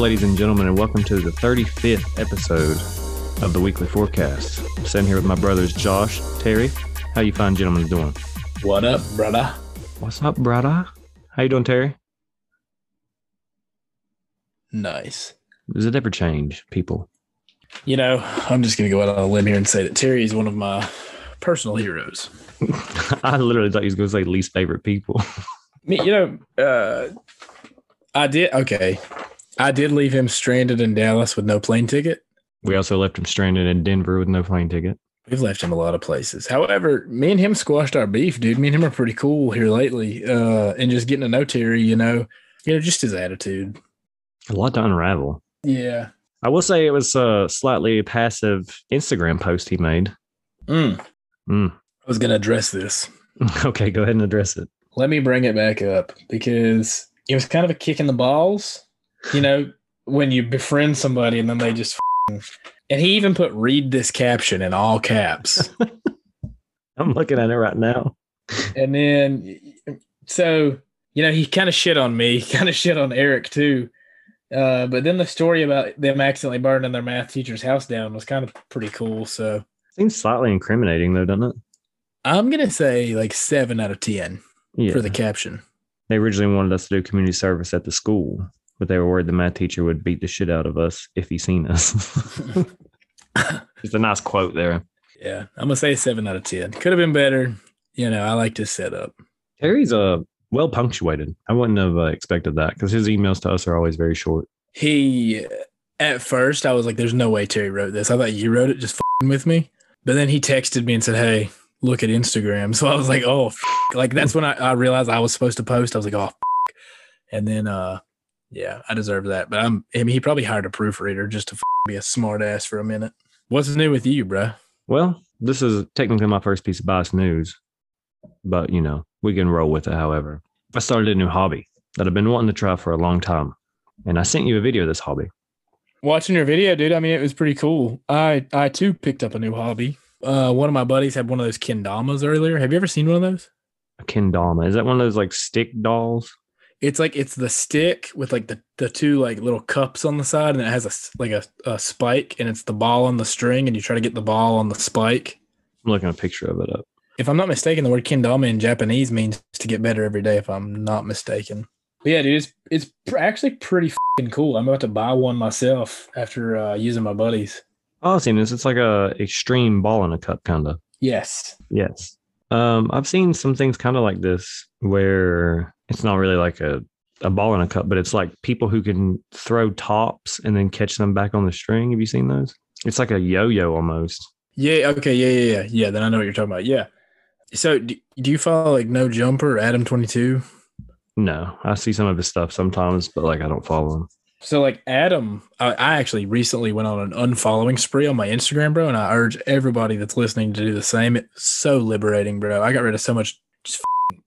ladies and gentlemen, and welcome to the 35th episode of the Weekly Forecast. I'm sitting here with my brothers Josh, Terry. How you fine gentlemen doing? What up, brother? What's up, brother? How you doing, Terry? Nice. Does it ever change, people? You know, I'm just gonna go out on a limb here and say that Terry is one of my personal heroes. I literally thought you was going to say least favorite people. Me, you know, uh, I did okay. I did leave him stranded in Dallas with no plane ticket. We also left him stranded in Denver with no plane ticket. We've left him a lot of places. However, me and him squashed our beef, dude. Me and him are pretty cool here lately. Uh, and just getting to know Terry, you know, you know, just his attitude. A lot to unravel. Yeah. I will say it was a slightly passive Instagram post he made. Mm. Mm. I was gonna address this. Okay, go ahead and address it. Let me bring it back up because it was kind of a kick in the balls. You know, when you befriend somebody and then they just f***ing- and he even put read this caption in all caps. I'm looking at it right now. and then so you know he kind of shit on me kind of shit on eric too uh, but then the story about them accidentally burning their math teacher's house down was kind of pretty cool so Seems slightly incriminating though, doesn't it? i'm gonna say like seven out of ten Yeah. for the caption they originally wanted us to do community service at the school, but they were worried the math teacher would beat the shit out of us if he seen us. Just a nice quote there. yeah i'm gonna say seven out of ten could have been better you know i like this setup Terry's uh well punctuated. I wouldn't have uh, expected that because his emails to us are always very short. he at first i was like there's no way terry wrote this i thought you wrote it just fing with me but then he texted me and said hey look at instagram so i was like oh f-. like that's when I, I realized i was supposed to post i was like oh f-. and then uh yeah i deserve that but i'm i mean he probably hired a proofreader just to f- be a smart ass for a minute what's new with you bruh Well, this is technically my first piece of biased news, but you know, we can roll with it however. I started a new hobby that I've been wanting to try for a long time. And I sent you a video of this hobby. watching your video dude i mean it was pretty cool i i too picked up a new hobby uh one of my buddies had one of those kendamas earlier have you ever seen one of those A kendama. Is that one of those like stick dolls? It's like it's the stick with like the the two like little cups on the side, and it has a s- like a, a spike, and it's the ball on the string, and you try to get the ball on the spike. I'm looking a picture of it up. If I'm not mistaken, the word kendama in Japanese means to get better every day. If I'm not mistaken, but yeah, dude, it's it's pr- actually pretty fing cool. I'm about to buy one myself after uh, using my buddies. Oh, I've seen this. It's like a extreme ball in a cup, kind of. Yes, Yes. Um, I've seen some things kind of like this where it's not really like a, a ball in a cup, but it's like people who can throw tops and then catch them back on the string. Have you seen those? It's like a yo-yo almost. yeah, okay, yeah, yeah, yeah, yeah. Then I know what you're talking about. Yeah. So do, do you follow like No Jumper, Adam Twenty Two? No, I see some of his stuff sometimes, but like I don't follow him. So like Adam, I, I actually recently went on an unfollowing spree on my Instagram, bro, and I urge everybody that's listening to do the same. It's so liberating, bro. I got rid of so much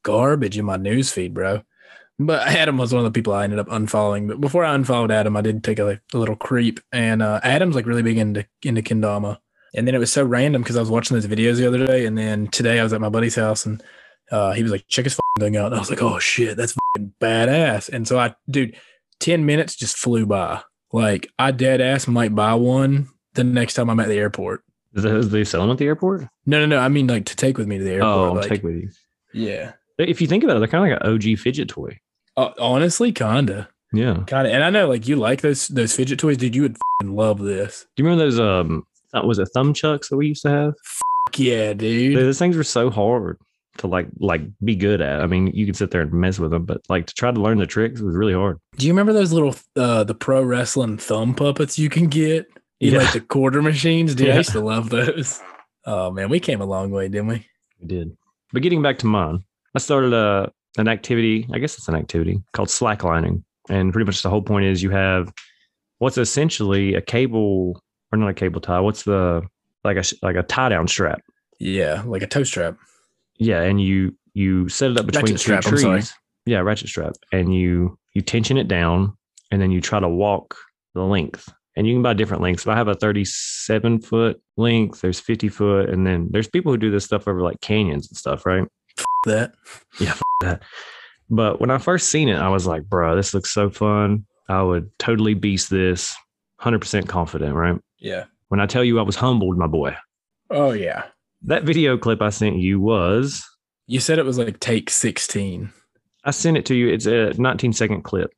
garbage in my news feed, bro. But Adam was one of the people I ended up unfollowing. But before I unfollowed Adam, I did take a, a little creep, and uh, Adam's like really big into into kendama. And then it was so random because I was watching those videos the other day, and then today I was at my buddy's house, and uh, he was like, "Check his f***ing thing out," and I was like, "Oh shit, that's badass." And so I, dude, 10 minutes just flew by. Like I dead ass might buy one the next time I'm at the airport. Is that, is they sell them at the airport? No, no, no. I mean like to take with me to the airport. Oh, like, take with you. Yeah. If you think about it, they're kind of like an OG fidget toy. Uh, honestly, kinda. Yeah. Kinda. And I know like you like those those fidget toys, dude. You would fing love this. Do you remember those? Um, uh, was it thumb chucks that we used to have? Fuck yeah, dude. Those things were so hard to like like be good at. I mean, you could sit there and mess with them, but like to try to learn the tricks was really hard. Do you remember those little uh the pro wrestling thumb puppets you can get? You Yeah. like the quarter machines? Dude, Yeah. I used to love those. Oh man, we came a long way, didn't we? We did. But getting back to mine, I started a an activity. I guess it's an activity called slacklining, and pretty much the whole point is you have what's essentially a cable or not a cable tie. What's the like a like a tie down strap? Yeah, like a toe strap. Yeah, and you you set it up between Ratchet two strap, trees. Yeah, ratchet strap, and you you tension it down, and then you try to walk the length. And you can buy different lengths. If I have a 37 foot length, there's 50 foot, and then there's people who do this stuff over like canyons and stuff, right? That Yeah. that. But when I first seen it, I was like, bro, this looks so fun. I would totally beast this 100% confident, right? Yeah. When I tell you I was humbled, my boy, Oh yeah. that video clip I sent you was, You said it was like take 16. I sent it to you. It's a 19 second clip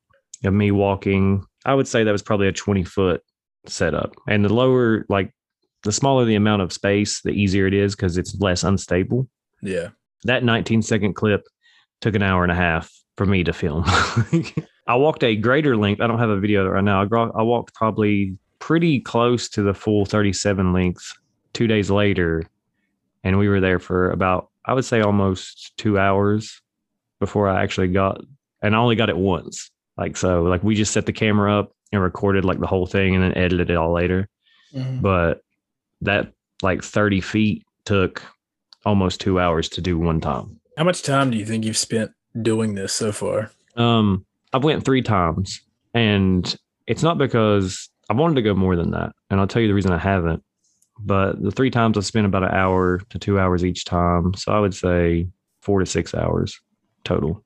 of me walking. I would say that was probably a 20 foot setup. And the lower, like the smaller the amount of space, the easier it is because it's less unstable. Yeah. That 19 second clip took an hour and a half for me to film. I walked a greater length. I don't have a video right now. I, walked probably pretty close to the full 37 length two days later. And we were there for about, I would say almost two hours before I actually got, and I only got it once. Like, so, like, we just set the camera up and recorded like the whole thing and then edited it all later. But that like 30 feet took almost two hours to do one time. How much time do you think you've spent doing this so far? Um, I've went three times, and it's not because I wanted to go more than that, and I'll tell you the reason I haven't. But the three times I've spent about an hour to two hours each time, so I would say four to six hours total.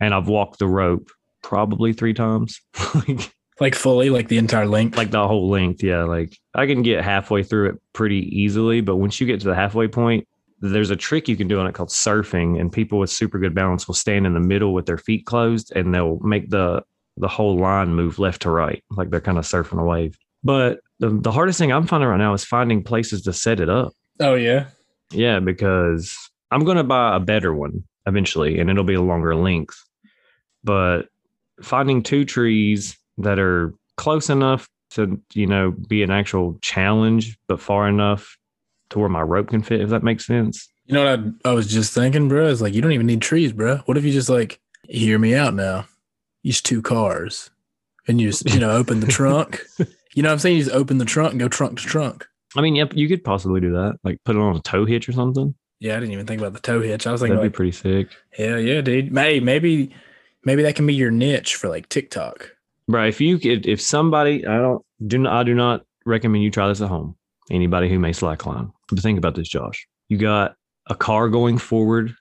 And I've walked the rope probably three times, like Like fully, like the entire length? like the whole length. Yeah, like I can get halfway through it pretty easily, but once you get to the halfway point, there's a trick you can do on it called surfing, and people with super good balance will stand in the middle with their feet closed, and they'll make the the whole line move left to right, like they're kind of surfing a wave. But the, the hardest thing I'm finding right now is finding places to set it up. oh yeah. Yeah, because I'm going to buy a better one eventually, and it'll be a longer length. But finding two trees that are close enough to, you know, be an actual challenge, but far enough to where my rope can fit, if that makes sense. You know what I, I was just thinking, bro? Is like you don't even need trees, bro. What if you just like hear me out now? Use two cars, and you just you know open the trunk. You know what I'm saying? You just open the trunk and go trunk to trunk. I mean, yep, you could possibly do that, like put it on a tow hitch or something. Yeah, I didn't even think about the tow hitch. I was thinking, That'd like, be pretty sick. hell yeah, dude. May maybe maybe that can be your niche for like TikTok. Bro, if you if, if somebody I don't do not I do not recommend you try this at home. Anybody who may slackline. But think about this, Josh. You got a car going forward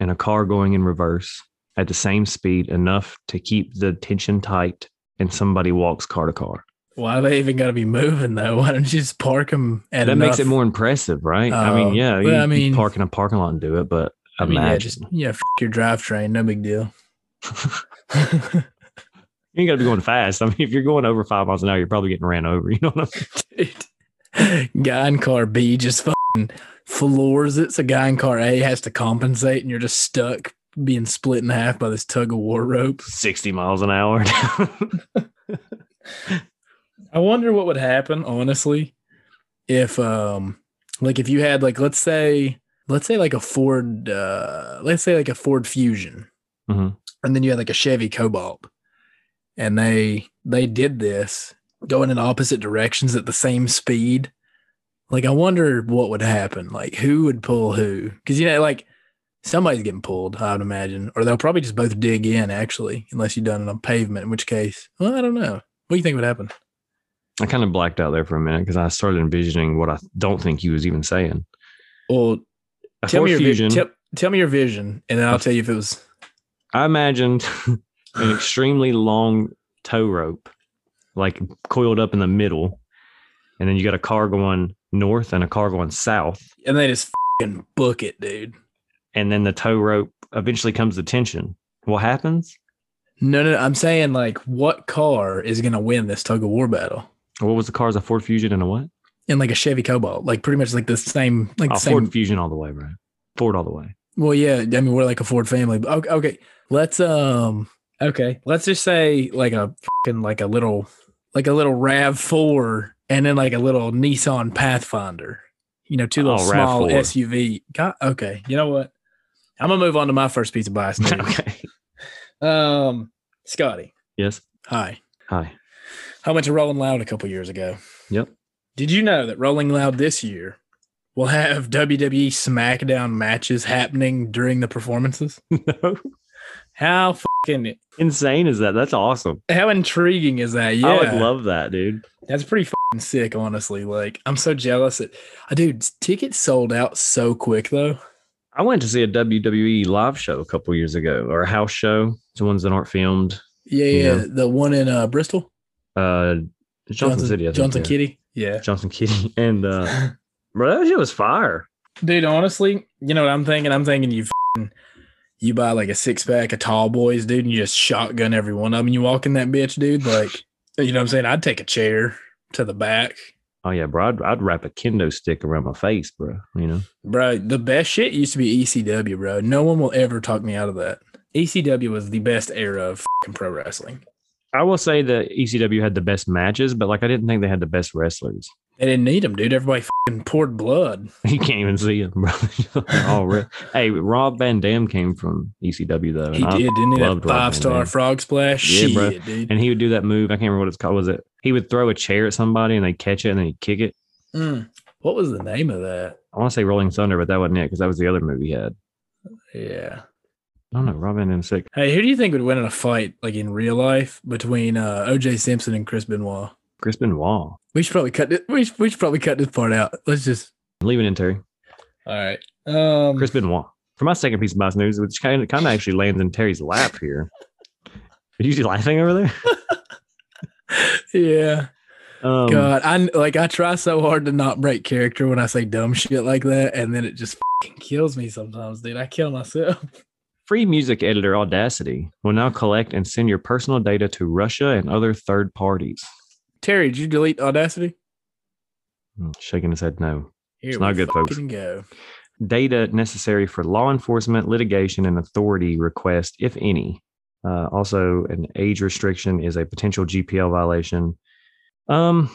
and a car going in reverse at the same speed enough to keep the tension tight and somebody walks car to car. Why do they even got to be moving though? Why don't you just park them at that makes it more impressive, right? I mean, Oh, yeah, you, I mean- park in a parking lot and do it, but I mean, yeah, imagine. just yeah, f- your drivetrain, no big deal. You ain't got to be going fast. I mean, if you're going over five miles an hour, you're probably getting ran over. You know what I mean? Dude, guy in car B just fucking floors it. So guy in car A has to compensate, and you're just stuck being split in half by this tug of war rope. 60 miles an hour. I wonder what would happen, honestly, if um like if you had like let's say let's say like a Ford uh let's say like a Ford Fusion Mhm. and then you had like a Chevy Cobalt and they they did this going in opposite directions at the same speed. Like I wonder what would happen. Like who would pull who? Because you know, like somebody's getting pulled, I would imagine. Or they'll probably just both dig in actually, unless you've done it on pavement, in which case, well, I don't know. What do you think would happen? I kind of blacked out there for a minute because I started envisioning what I don't think he was even saying. Well, A tell me your vision. Tell, tell me your vision, and then I'll tell you if it was. I imagined an extremely long tow rope, like coiled up in the middle, and then you got a car going north and a car going south, And they just fucking book it, dude. and then the tow rope eventually comes to tension. What happens? No, no, no, I'm saying like, what car is gonna win this tug of war battle? What was the cars? A Ford Fusion and a what? And like a Chevy Cobalt, like pretty much like the same, like Oh, the same. Ford Fusion all the way, bro. Ford all the way. Well, yeah, I mean we're like a Ford family. But okay, okay, let's um, okay, let's just say like a fucking like a little, like a little Rav Four, and then like a little Nissan Pathfinder. You know, two little Oh, small RAV4. SUV. God, okay, you know what? I'm gonna move on to my first piece of bias. okay. Um, Scotty, Yes. hi. Hi. I went to Rolling Loud a couple years ago. Yep. Did you know that Rolling Loud this year will have WWE SmackDown matches happening during the performances? no. How fucking Insane is that? That's awesome. how intriguing is that? Yeah, I would love that, dude. that's pretty fucking sick. Honestly, like I'm so jealous. That, uh, dude, tickets sold out so quick though. I went to see a WWE live show a couple years ago, or a house show. It's the ones that aren't filmed. Yeah, yeah. know? The one in uh Bristol. Uh, Johnson, City. I think, Johnson yeah. Kitty. Yeah. Johnson Kitty, and uh, bro, that shit was fire. Dude, honestly, you know what I'm thinking? I'm thinking you you buy like a six pack of tall boys, dude, and you just shotgun every one of them. You walk in that bitch, dude. Like, you know what I'm saying? I'd take a chair to the back. Oh yeah, bro. I'd, I'd wrap a kendo stick around my face, bro. You know. Bro, the best shit used to be ECW, bro. No one will ever talk me out of that. ECW was the best era of fing pro wrestling. I will say that ECW had the best matches, but like I didn't think they had the best wrestlers. They didn't need him, dude. Everybody fing poured blood. You can't even see them, bro. hey, Rob Van Dam came from ECW though, and He I- did, didn't he? That loved Rob Van five star frog splash. Yeah, bro. Shit, dude. and he would do that move. I can't remember what it's called. Was it? He would throw a chair at somebody and they catch it and then he'd kick it. Mm. What was the name of that? I want to say Rolling Thunder, but that wasn't it because that was the other move he had. Yeah. I don't know. Rob Van Dam's sick. Hey, who do you think would win in a fight, like in real life, between uh, OJ Simpson and Chris Benoit? Chris Benoit. We should probably cut it. We should, we should probably cut this part out. Let's just. Leaving in Terry. All right. Um. Chris Benoit. For my second piece of mouse news, which kind of kind of actually lands in Terry's lap here. Are you laughing over there? Yeah. Um, God, I like. I try so hard to not break character when I say dumb shit like that, and then it just fucking kills me sometimes, dude. I kill myself. Free music editor Audacity will now collect and send your personal data to Russia and other third parties. Terry, did you delete Audacity? Hmm, Shaking his head, no. Here It's not good, folks. Go. Data necessary for law enforcement, litigation, and authority request, if any. Uh, also, an age restriction is a potential GPL violation. Um,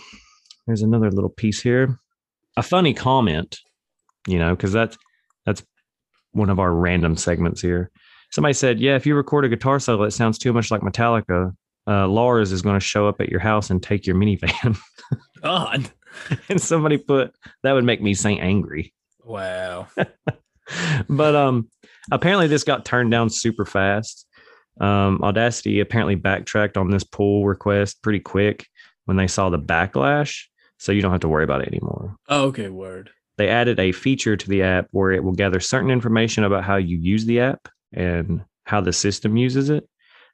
there's another little piece here. A funny comment, you know, because that's that's one of our random segments here. Somebody said, "Yeah, if you record a guitar solo it sounds too much like Metallica, uh, Lars is going to show up at your house and take your minivan." God. and somebody put that would make me say angry. Wow. but um apparently this got turned down super fast um audacity apparently backtracked on this pull request pretty quick when they saw the backlash so you don't have to worry about it anymore Oh, okay. Word. they added a feature to the app where it will gather certain information about how you use the app and how the system uses it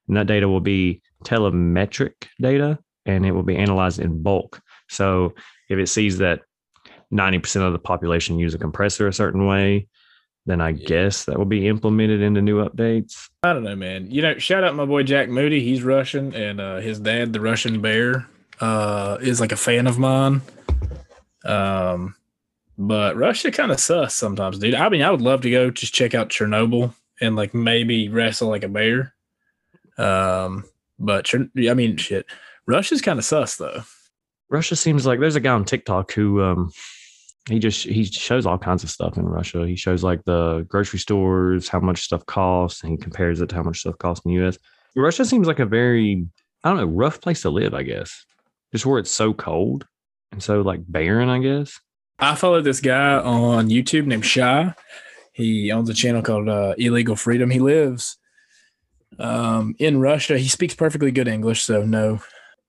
and that data will be telemetric data and it will be analyzed in bulk so if it sees that 90% of the population use a compressor a certain way then i Yeah. guess that will be implemented into new updates I don't know, man. You know, shout out my boy Jack Moody. He's Russian, and uh, his dad, the Russian Bear, uh, is like a fan of mine. Um, but Russia kind of sus sometimes, dude. I mean, I would love to go just check out Chernobyl and like maybe wrestle like a bear. Um, but I mean, shit, Russia's kind of sus though. russia seems like there's a guy on tiktok who um he just he shows all kinds of stuff in russia he shows like the grocery stores how much stuff costs and he compares it to how much stuff costs in the us russia seems like a very i don't know rough place to live i guess just where it's so cold and so like barren i guess I follow this guy on YouTube named Shiey. He owns a channel called uh, Illegal Freedom. He lives um, in Russia. He speaks perfectly good English, so no,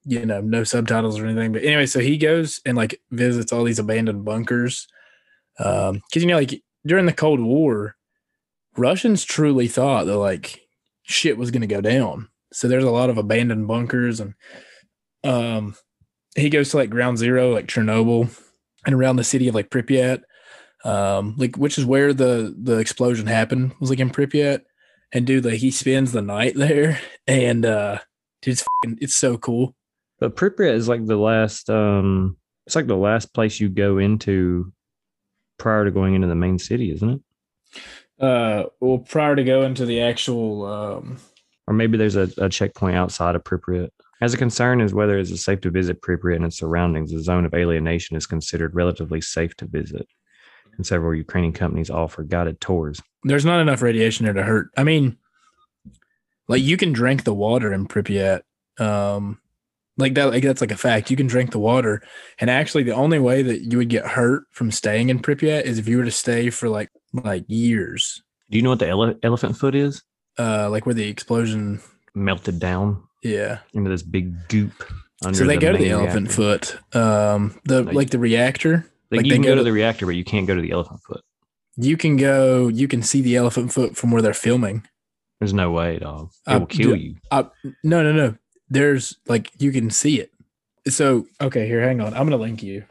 you know, no subtitles or anything. But anyway, so he goes and like visits all these abandoned bunkers. Um, because you know, like during the Cold War, Russians truly thought that like shit was gonna go down. So there's a lot of abandoned bunkers, and um, he goes to like Ground Zero, like Chernobyl and around the city of like Pripyat, um, like which is where the the explosion happened was like in Pripyat. And dude, like he spends the night there, and uh, dude, it's fucking, it's so cool. but pripyat is like the last um it's like the last place you go into prior to going into the main city isn't it Uh, well, prior to going to the actual, um, or maybe there's a, a checkpoint outside of Pripyat. As a concern is whether it is safe to visit Pripyat and its surroundings, the zone of alienation is considered relatively safe to visit. And several Ukrainian companies offer guided tours. there's not enough radiation there to hurt. I mean, like you can drink the water in Pripyat. Um, like that, like that's like a fact. You can drink the water, and actually, the only way that you would get hurt from staying in Pripyat is if you were to stay for like like years. Do you know what the ele- elephant foot is? Uh, like where the explosion. Melted down Yeah. into this big goop. Under so they go to the main elephant foot. Um, the like the reactor. Like, like you can go go to the reactor, but you can't go to the elephant foot. You can go. You can see the elephant foot from where they're filming. There's no way, dog. It Uh, will kill you. No, no, no. There's like you can see it. So okay, here, hang on. I'm gonna link you.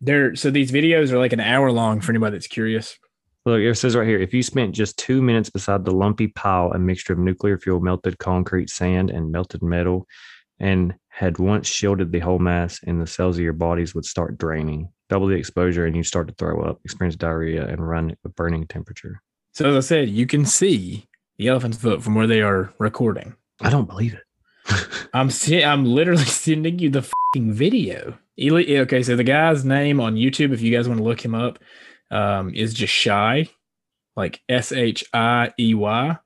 There. So these videos are like an hour long for anybody that's curious. Look, it says right here if you spent just two minutes beside the lumpy pile, a mixture of nuclear fuel, melted concrete, sand, and melted metal, and had once shielded the whole mass, and the cells of your bodies would start draining. Double the exposure, and you start to throw up, experience diarrhea, and run a burning temperature. So as I said, you can see the elephant's foot from where they are recording. I don't believe it. I'm se- I'm literally sending you the fucking video. Eli- okay, so the guy's name on YouTube, if you guys want to look him up, um, is just Shiey, like S H I E Y.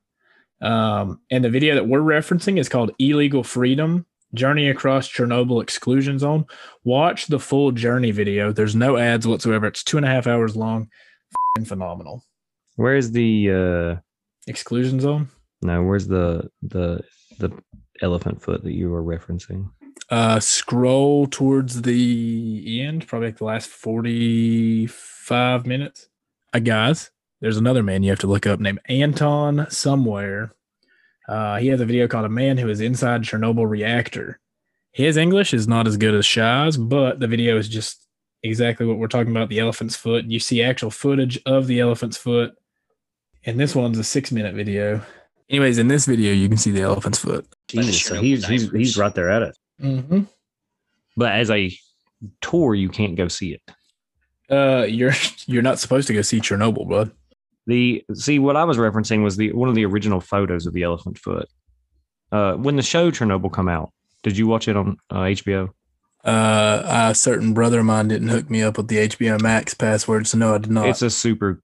Um, and the video that we're referencing is called Illegal Freedom Journey Across Chernobyl Exclusion Zone. Watch the full journey video. There's no ads whatsoever. It's two and a half hours long. F***ing phenomenal. Where's the uh Exclusion zone. no, where's the the the elephant foot that you were referencing? Uh, scroll towards the end, probably like the last 45 minutes. Uh, guys, there's another man you have to look up named Anton somewhere. Uh, he has a video called A Man Who is Inside Chernobyl Reactor. His English is not as good as Shiey's, but the video is just exactly what we're talking about the elephant's foot. You see actual footage of the elephant's foot. And this one's a six minute video. Anyways, in this video, you can see the elephant's foot. Jesus, so he's, he's he's right there at it. Mm-hmm. But as a tour, you can't go see it. Uh, you're you're not supposed to go see Chernobyl, bud. The see what I was referencing was the one of the original photos of the elephant foot. Uh, when the show Chernobyl come out, did you watch it on uh, HBO? Uh, a certain brother of mine didn't hook me up with the HBO Max password, so no, I did not. It's a super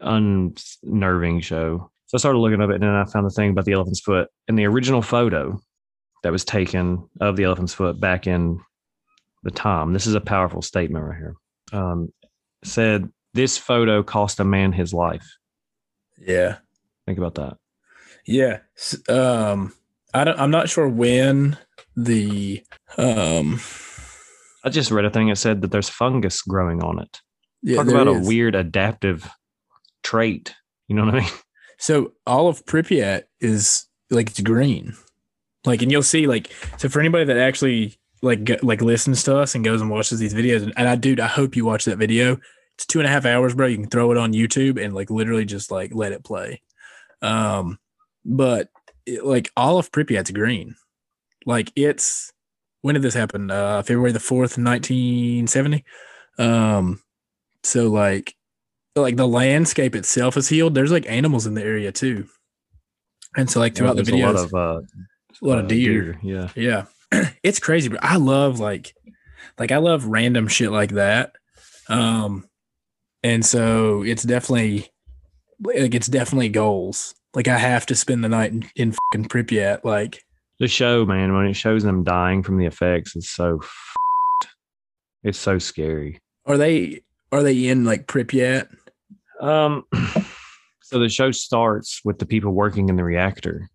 unnerving show. So I started looking up it, and then I found the thing about the elephant's foot. And the original photo that was taken of the elephant's foot back in the time. This is a powerful statement right here. Um, said this photo cost a man his life. yeah, Think about that. yeah. Um, I don't. I'm not sure when the um. I just read a thing that said that there's fungus growing on it. Yeah, Talk about a weird adaptive trait. You know what I mean? So all of Pripyat is like it's green, like, and you'll see like so for anybody that actually like like listens to us and goes and watches these videos, and, and I dude, I hope you watch that video. It's two and a half hours, bro. You can throw it on YouTube and like literally just like let it play. Um, but it, like all of Pripyat's green, like it's when did this happen? Uh, February the fourth, nineteen seventy. Um, so like like the landscape itself is healed. There's like animals in the area too. And so like throughout the There's videos, a lot of uh, a lot of uh, deer. Yeah. Yeah. it's crazy, but I love like like I love random shit like that. Um and so it's definitely like it's definitely goals. Like I have to spend the night in, in fucking Pripyat. Like The show, man, when it shows them dying from the effects, it's so. It's so scary. are they are they in like Pripyat? Um, so the show starts with the people working in the reactor,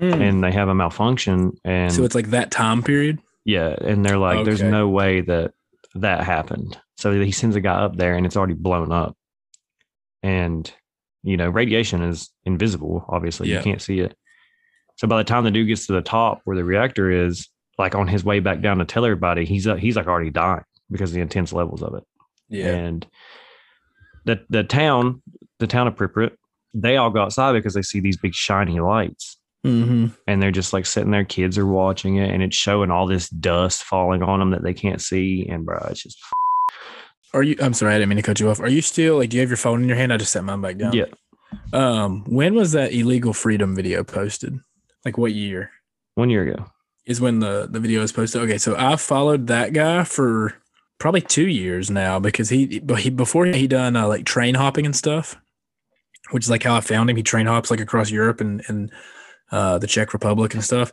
and they have a malfunction, and so it's like that time period. yeah, and they're like, "There's no way that that happened." So he sends a guy up there, and it's already blown up, and you know, radiation is invisible. Obviously, Yeah. you can't see it. So by the time the dude gets to the top where the reactor is, like on his way back down to tell everybody, he's uh, he's like already dying because of the intense levels of it. Yeah. And the the town, the town of Pripyat, they all go outside because they see these big shiny lights. Mm-hmm. And they're just like sitting there, kids are watching it, and it's showing all this dust falling on them that they can't see. And bro, it's just Are you? I'm sorry, I didn't mean to cut you off. Are you still like? Do you have your phone in your hand? I just set mine back down. yeah. Um, when was that illegal freedom video posted? Like what year One year ago. is when the the video was posted? Okay, so I followed that guy for probably two years now because he, but he before he done uh, like train hopping and stuff, which is like how I found him. He train hops like across Europe and and uh, the Czech Republic and stuff.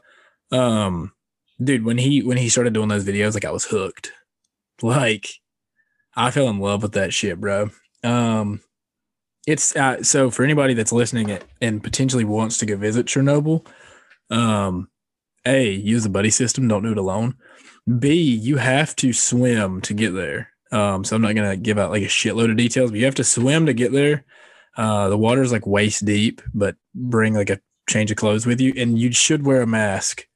Um, dude, when he when he started doing those videos, like I was hooked. Like I fell in love with that shit, bro. Um, it's uh, so for anybody that's listening and potentially wants to go visit Chernobyl, um, a use the buddy system. Don't do it alone. B you have to swim to get there. Um, so I'm not gonna give out like a shitload of details, but you have to swim to get there. Uh, the water is like waist deep, but bring like a change of clothes with you, and you should wear a mask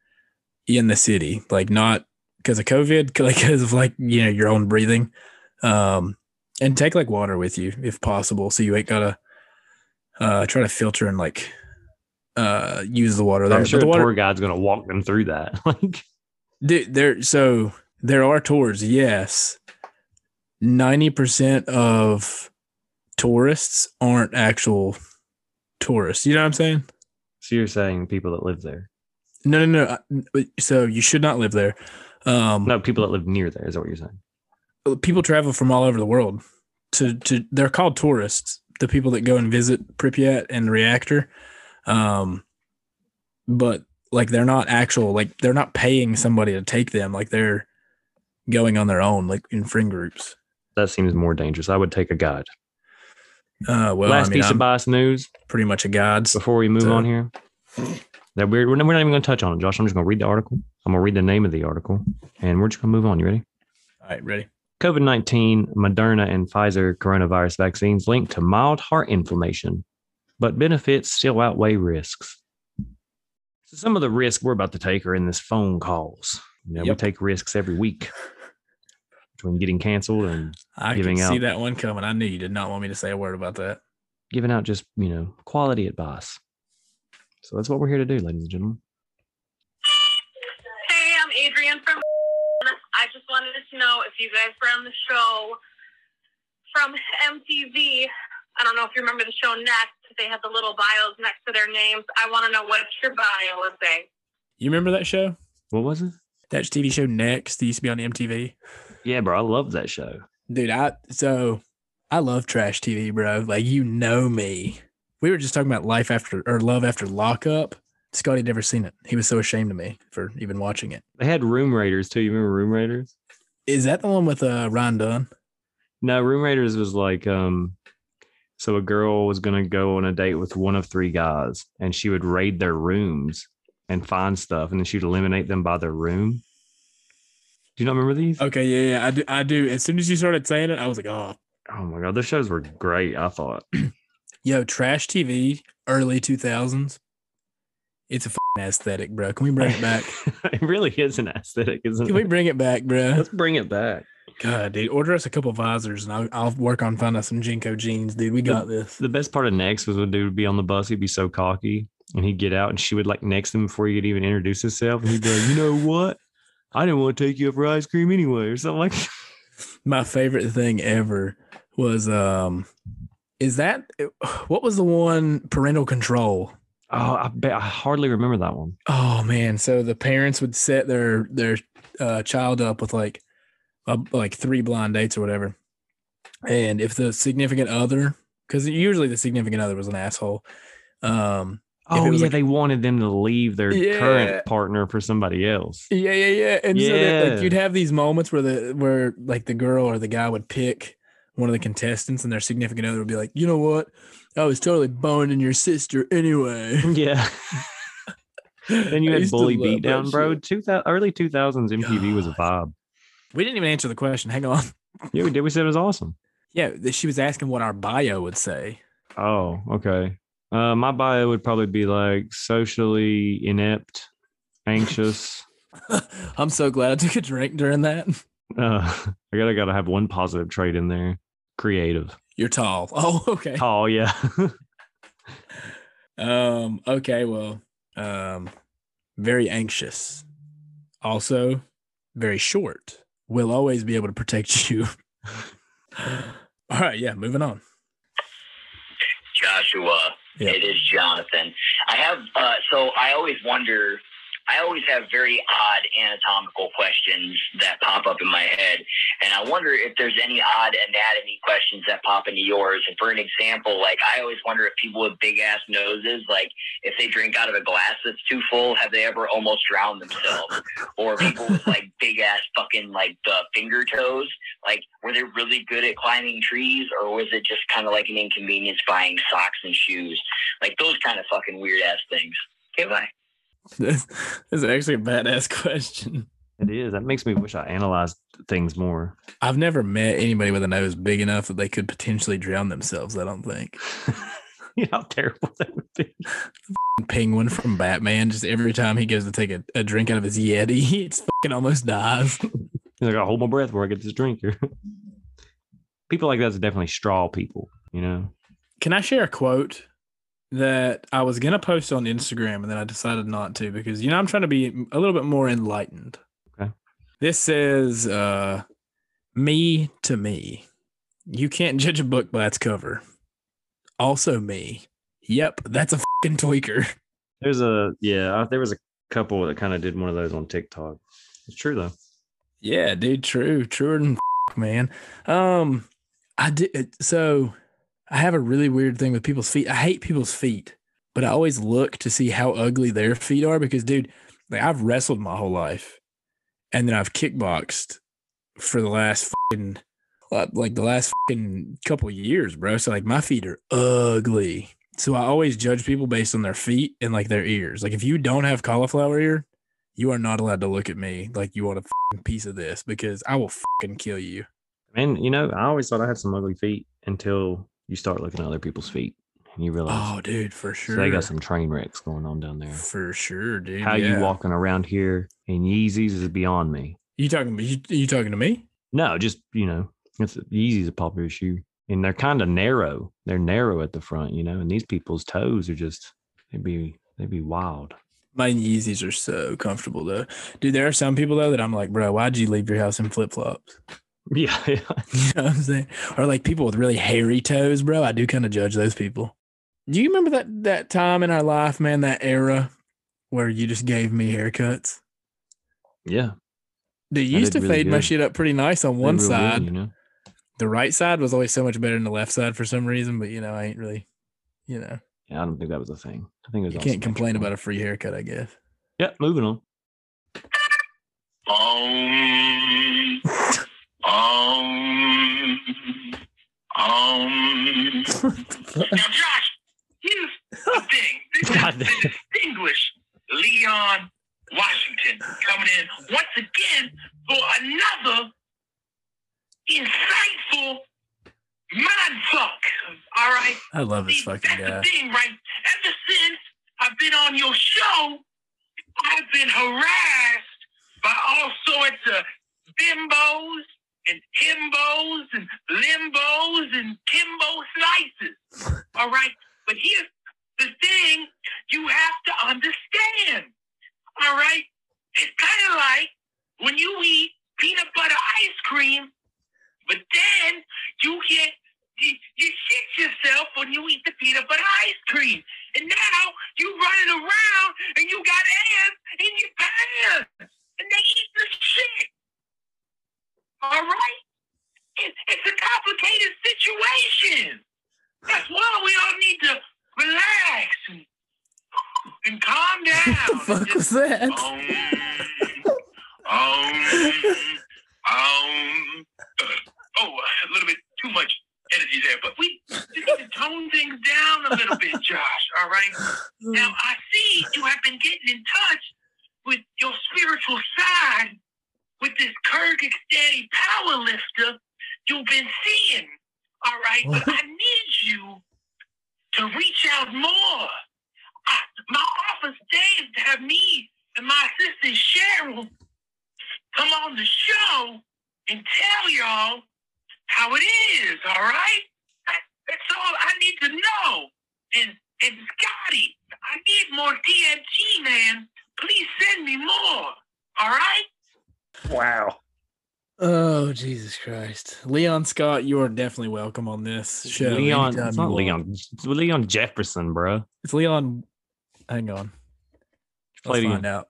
in the city, like not because of COVID, like because of like you know your own breathing. Um, and take like water with you if possible, so you ain't gotta uh try to filter and like uh use the water there. I'm sure the the water, tour guide's gonna walk them through that. like, Dude, there so there are tours, yes. 90% of tourists aren't actual tourists. You know what I'm saying? So you're saying people that live there? No, no, no. So you should not live there. Um No, people that live near there is that what you're saying? people travel from all over the world to to they're called tourists, the people that go and visit Pripyat and reactor. Um but like they're not actual like they're not paying somebody to take them like they're going on their own like in friend groups. That seems more dangerous. I would take a guide. Uh, well, Last I mean, piece I'm of bias news pretty much a god. before we move So- on here. That we're, we're not we're not even going to touch on it, Josh. I'm just going to read the article. I'm going to read the name of the article, and we're just going to move on. You ready? All right, ready? COVID 19, Moderna, and Pfizer coronavirus vaccines linked to mild heart inflammation, but benefits still outweigh risks. So, some of the risks we're about to take are in this phone calls. You know, we take risks every week between getting canceled and I Giving can see that one coming. I knew you did not want me to say a word about that. giving out just, you know, quality advice. So, that's what we're here to do, ladies and gentlemen. Hey, I'm Adrian from. I just wanted to know if you guys were on the show from MTV. I don't know if you remember the show Next. They had the little bios next to their names. I want to know what your bio was saying. You remember that show? What was it? That TV show Next. That used to be on MTV. Yeah, bro. I love that show. Dude, I so I love trash TV, bro. Like you know me. We were just talking about life after or love after lockup. Scotty never seen it. He was so ashamed of me for even watching it. They had Room Raiders too. You remember Room Raiders? Is that the one with uh Ryan Dunn? No, Room Raiders was like um so a girl was gonna go on a date with one of three guys and she would raid their rooms and find stuff and then she'd eliminate them by their room. Do you not remember these? Okay, yeah, yeah, I do. I do. As soon as you started saying it, I was like, oh, Oh my god, those shows were great, I thought. yo, trash TV, early two thousands. It's a f***ing aesthetic, bro. Can we bring it back? it really is an aesthetic, isn't it? Can we bring it back, bro? Let's bring it back. God, dude, order us a couple visors and I'll, I'll work on finding us some JNCO jeans, dude. We got this. The best part of next was when dude would be on the bus, he'd be so cocky and he'd get out and she would like next him before he could even introduce himself. And he'd be like, you know what? I didn't want to take you up for ice cream anyway, or something like that. My favorite thing ever was um, is that what was the one parental control? Oh, I bet I hardly remember that one. Oh man, so the parents would set their their uh, child up with like uh, like three blind dates or whatever, and if the significant other, because usually the significant other was an asshole, um, Oh yeah, like- they wanted them to leave their Yeah. current partner for somebody else. Yeah, yeah, yeah. And so that, like you'd have these moments where the where like the girl or the guy would pick one of the contestants and their significant other would be like, you know what? I was totally boning your sister anyway. Yeah. Then you had Bully Beatdown, bro. Two thousand early two thousands MTV was a vibe. We didn't even answer the question. Hang on. Yeah, we did. We said it was awesome. Yeah, she was asking what our bio would say. Oh, okay. Uh, my bio would probably be like socially inept, anxious. I'm so glad I took a drink during that. Uh, I gotta gotta have one positive trait in there. Creative. You're tall. Oh, okay. Tall, yeah. Um, okay, well, um, very anxious. Also, very short. We'll always be able to protect you. All right, yeah, moving on. Joshua. Yeah. It is Jonathan. I have uh, so I always wonder. I always have very odd anatomical questions that pop up in my head, and I wonder if there's any odd anatomy questions that pop into yours. And for an example, like I always wonder if people with big ass noses, like if they drink out of a glass that's too full, have they ever almost drowned themselves? or people with like big ass fucking like the finger toes, like were they really good at climbing trees, or was it just kind of like an inconvenience buying socks and shoes? Like those kind of fucking weird ass things. Okay, bye. This, this is actually a badass question. It is. That makes me wish I analyzed things more. I've never met anybody with a nose big enough that they could potentially drown themselves. I don't think. you know how terrible that would be. Penguin from Batman, just every time he goes to take a, a drink out of his Yeti, it's fucking almost dies. He's like, I hold my breath before I get this drink here. people like that's definitely straw people, you know? Can I share a quote that I was gonna post on Instagram and then I decided not to because you know I'm trying to be a little bit more enlightened. Okay. This says uh me to me. You can't judge a book by its cover. Also me. Yep, that's a fucking tweaker. There's a, yeah, there was a couple that kind of did one of those on TikTok. It's true though. Yeah, dude, true. Truer than man. Um I did so I have a really weird thing with people's feet. I hate people's feet, but I always look to see how ugly their feet are because, dude, like I've wrestled my whole life, and then I've kickboxed for the last fucking uh, like the last fucking couple years, bro. So like my feet are ugly. So I always judge people based on their feet and like their ears. Like if you don't have cauliflower ear, you are not allowed to look at me like you want a piece of this because I will fucking kill you. And you know, I always thought I had some ugly feet until you start looking at other people's feet and you realize Oh, dude, for sure. so they got some train wrecks going on down there. For sure, dude. How yeah. you walking around here in Yeezys is beyond me. You talking? You, you talking to me? No, just you know, it's Yeezy's a popular shoe, and they're kind of narrow. They're narrow at the front, you know, and these people's toes are just they'd be they'd be wild. My Yeezys are so comfortable though, dude. There are some people though that I'm like, bro, why'd you leave your house in flip flops? Yeah, yeah. You know what I'm saying? Or like people with really hairy toes, bro. I do kind of judge those people. Do you remember that that time in our life, man? That era where you just gave me haircuts. yeah. They used to really fade my shit up pretty nice on one real good, side. you know. The right side was always so much better than the left side for some reason, but you know, I ain't really, you know, Yeah, I don't think that was a thing. I think it was. you can't complain about a free haircut, I guess. Yeah, moving on. Um, um, um. Now, Josh, here's the thing. This is the distinguished Leon Washington coming in once again for another insightful mindfuck. All right? I love this See, fucking that's guy. the thing, right? Ever since I've been on your show, I've been harassed by all sorts of bimbos and Timbos and limbos and kimbo slices. All right? But here's the thing you have to understand. All right? It's kind of like when you eat peanut butter ice cream, but then you get you, you shit yourself when you eat the peanut butter ice cream. And now you're running around and you got ants in your pants. And they eat the shit. All right? It, it's a complicated situation. That's why we all need to relax and, and calm down. What the fuck just was that? um, um, um, uh, oh, a little bit too much energy there, but we just need to tone things down a little bit, Josh. All right. Now I see you have been getting in touch with your spiritual side with this Kyrgyzstani power lifter you've been seeing. All right, but I need you to reach out more. I, my office days to have me and my assistant Cheryl come on the show and tell y'all how it is, all right? That- That's all I need to know. And and Scotty, I need more TNT, man. Please send me more. All right? Wow. Oh Jesus Christ, Leon Scott, you are definitely welcome on this show. Leon, it's not. Leon. It's Leon Jefferson, bro. It's Leon. Hang on. Play Let's find out.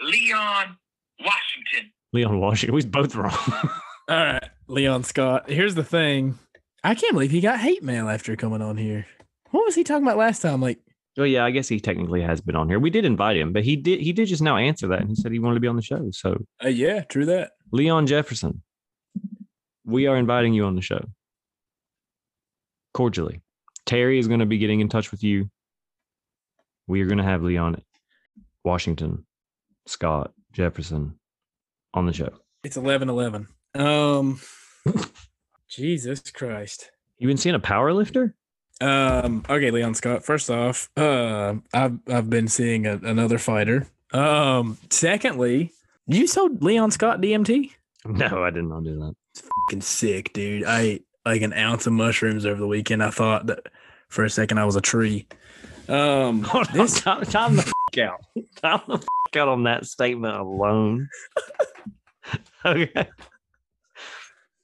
Leon Washington. Leon Washington. We's both wrong. All right, Leon Scott. Here's the thing. I can't believe he got hate mail after coming on here. What was he talking about last time? Like, well, yeah, I guess he technically has been on here. We did invite him, but he did he did just now answer that and he said he wanted to be on the show. So uh, yeah, true that. Leon Jefferson, we are inviting you on the show. Cordially. Terry is going to be getting in touch with you. We are going to have Leon Washington Scott Jefferson on the show? It's 11 11. Um, Jesus Christ. You been seeing a power lifter? Um, okay, Leon Scott. First off, uh, I've I've been seeing a, another fighter. Um, secondly, you sold Leon Scott DMT? No, I did not do that. Fucking sick, dude. I ate like an ounce of mushrooms over the weekend. I thought that for a second I was a tree. Um, Hold on, this time, time the f- out. Time the f- out on that statement alone. okay.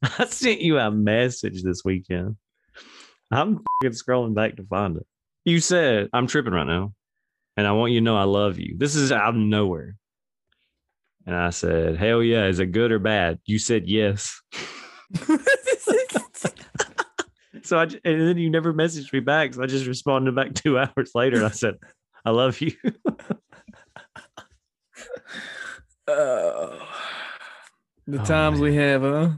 I sent you a message this weekend. I'm scrolling back to find it. You said, I'm tripping right now. And I want you to know I love you. This is out of nowhere. And I said, Hell yeah. Is it good or bad? You said yes. So I, and then you never messaged me back. So I just responded back two hours later. And I said, I love you. uh, the Oh, times we have, huh?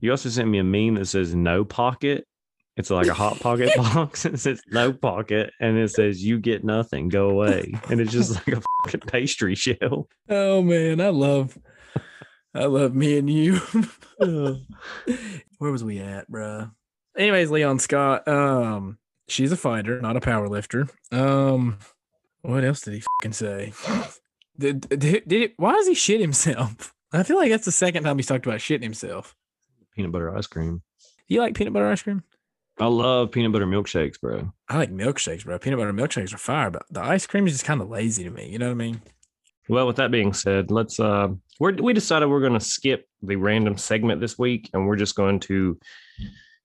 You also sent me a meme that says no pocket. It's like a hot pocket box. And it says no pocket, and it says you get nothing, go away. And it's just like a fucking pastry shell. Oh man, I love, I love me and you. Where was we at, bruh? Anyways, Leon Scott. Um, she's a fighter, not a power lifter. Um, what else did he fucking say? Did, did, did it, why does he shit himself? I feel like that's the second time he's talked about shitting himself. Peanut butter ice cream. Do you like peanut butter ice cream? I love peanut butter milkshakes, bro. I like milkshakes, bro. Peanut butter milkshakes are fire, but the ice cream is just kind of lazy to me. You know what I mean? Well, with that being said, let's uh we're we decided we're gonna skip the random segment this week and we're just going to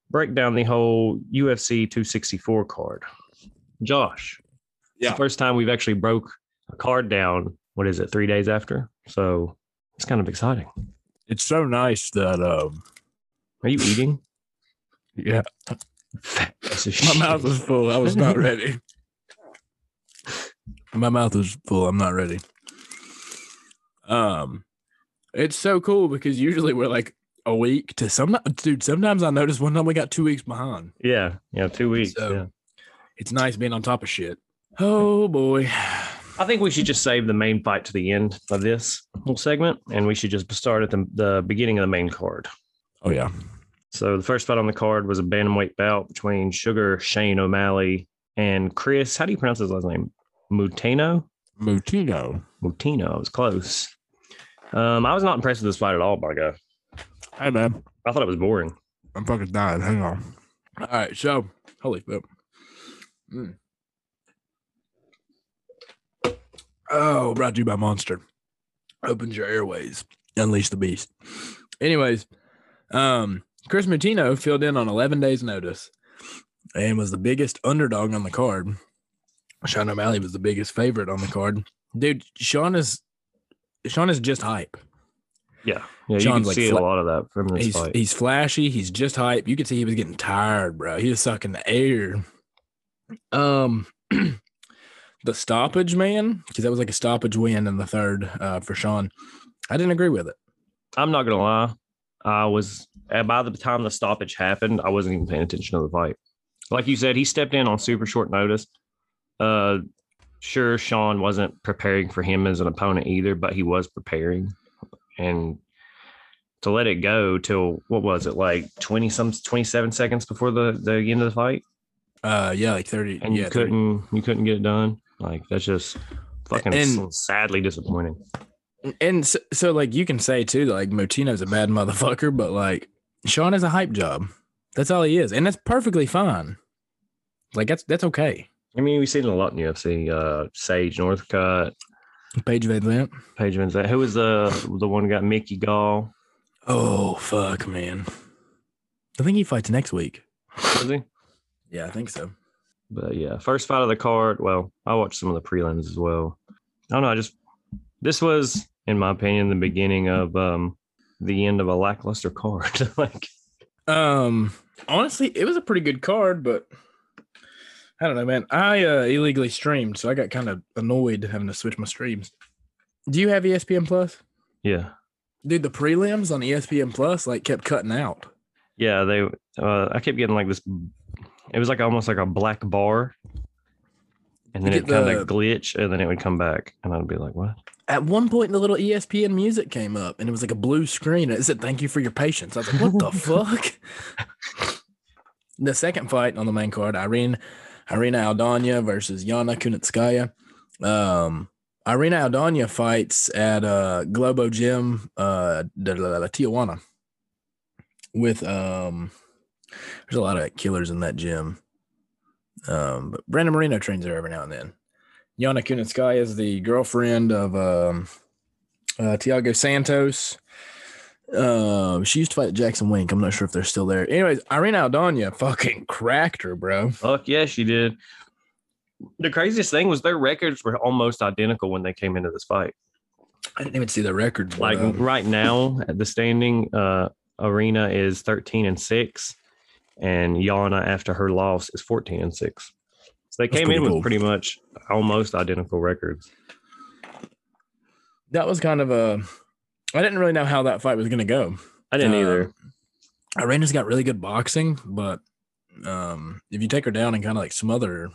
break down the whole UFC 264 card. Josh. It's Yeah. the first time we've actually broke a card down, what is it, three days after? So it's kind of exciting. It's so nice that um, Are you eating? yeah, Fat piece of my mouth was full. I was not ready. My mouth was full. I'm not ready. Um, it's so cool because usually we're like a week to some dude. Sometimes I notice one time we got two weeks behind. Yeah, yeah, two weeks. So- yeah. It's nice being on top of shit. Oh boy. I think we should just save the main fight to the end of this whole segment, and we should just start at the, the beginning of the main card. Oh yeah. So the first fight on the card was a bantamweight bout between Sugar Shane O'Malley and Kris. How do you pronounce his last name? Moutinho. Moutinho. Moutinho. I was close. Um, I was not impressed with this fight at all, by God. Hey man, I thought it was boring. I'm fucking dying. Hang on. All right, so holy fuck. Mm. Oh, brought to you by Monster. Opens your airways. Unleash the beast. Anyways, um, Chris Martino filled in on 11 days' notice and was the biggest underdog on the card. Sean O'Malley was the biggest favorite on the card. Dude, Sean is Sean is just hype. Yeah, yeah, you can like see fla- a lot of that from this He's fight. he's flashy. He's just hype. You could see he was getting tired, bro. He was sucking the air. Um, the stoppage, man, because that was like a stoppage win in the third uh, for Sean. I didn't agree with it. I'm not gonna lie. I was uh, by the time the stoppage happened, I wasn't even paying attention to the fight. Like you said, he stepped in on super short notice. Uh, sure, Sean wasn't preparing for him as an opponent either, but he was preparing, and to let it go till what was it like twenty some twenty seven seconds before the the end of the fight, Uh, yeah, like thirty. and yeah, you couldn't you couldn't get it done. Like that's just fucking And- sadly disappointing. And so, so, like, you can say too, like, Moutinho's a bad motherfucker, but like, Sean is a hype job. That's all he is, and that's perfectly fine. Like, that's that's okay. I mean, we've seen it a lot in UFC. Uh, Sage Northcutt, Paige Van Lent. Paige VanZant. Who was the the one who got Mickey Gall? Oh fuck, man. I think he fights next week. Was he? Yeah, I think so. But yeah, first fight of the card. Well, I watched some of the prelims as well. I don't know. I just this was, in my opinion, the beginning of um the end of a lackluster card. like, Um, honestly, it was a pretty good card, but I don't know, man. I uh, illegally streamed, so I got kind of annoyed having to switch my streams. Do you have ESPN Plus? yeah, Dude, the prelims on ESPN Plus like kept cutting out. yeah. They, uh, I kept getting like this. It was like almost like a black bar, and then it kind the- of glitch, and then it would come back, and I'd be like, "What?" At one point the little ESPN music came up and it was like a blue screen. and It said, Thank you for your patience. I was like, What the fuck? The second fight on the main card, Irene Irina Aldana versus Yana Kunitskaya. Um Irina Aldana fights at uh Globo Gym uh de la, Tijuana with um there's a lot of killers in that gym. Um but Brandon Moreno trains there every now and then. Yana Kunitskaya is the girlfriend of um, uh, Thiago Santos. Um, she used to fight Jackson Wink. I'm not sure if they're still there. Anyways, Irina Aldana fucking cracked her, bro. Fuck yeah, she did. The craziest thing was their records were almost identical when they came into this fight. I didn't even see the record. Like right now at the standing, uh, Arena is 13 and six, and Yana after her loss is 14 and six. So they That's came pretty in with cool. pretty much almost identical records. that was kind of a. I didn't really know how that fight was going to go. I didn't either. Um, Irina's got really good boxing, but um, if you take her down and kind of like smother her,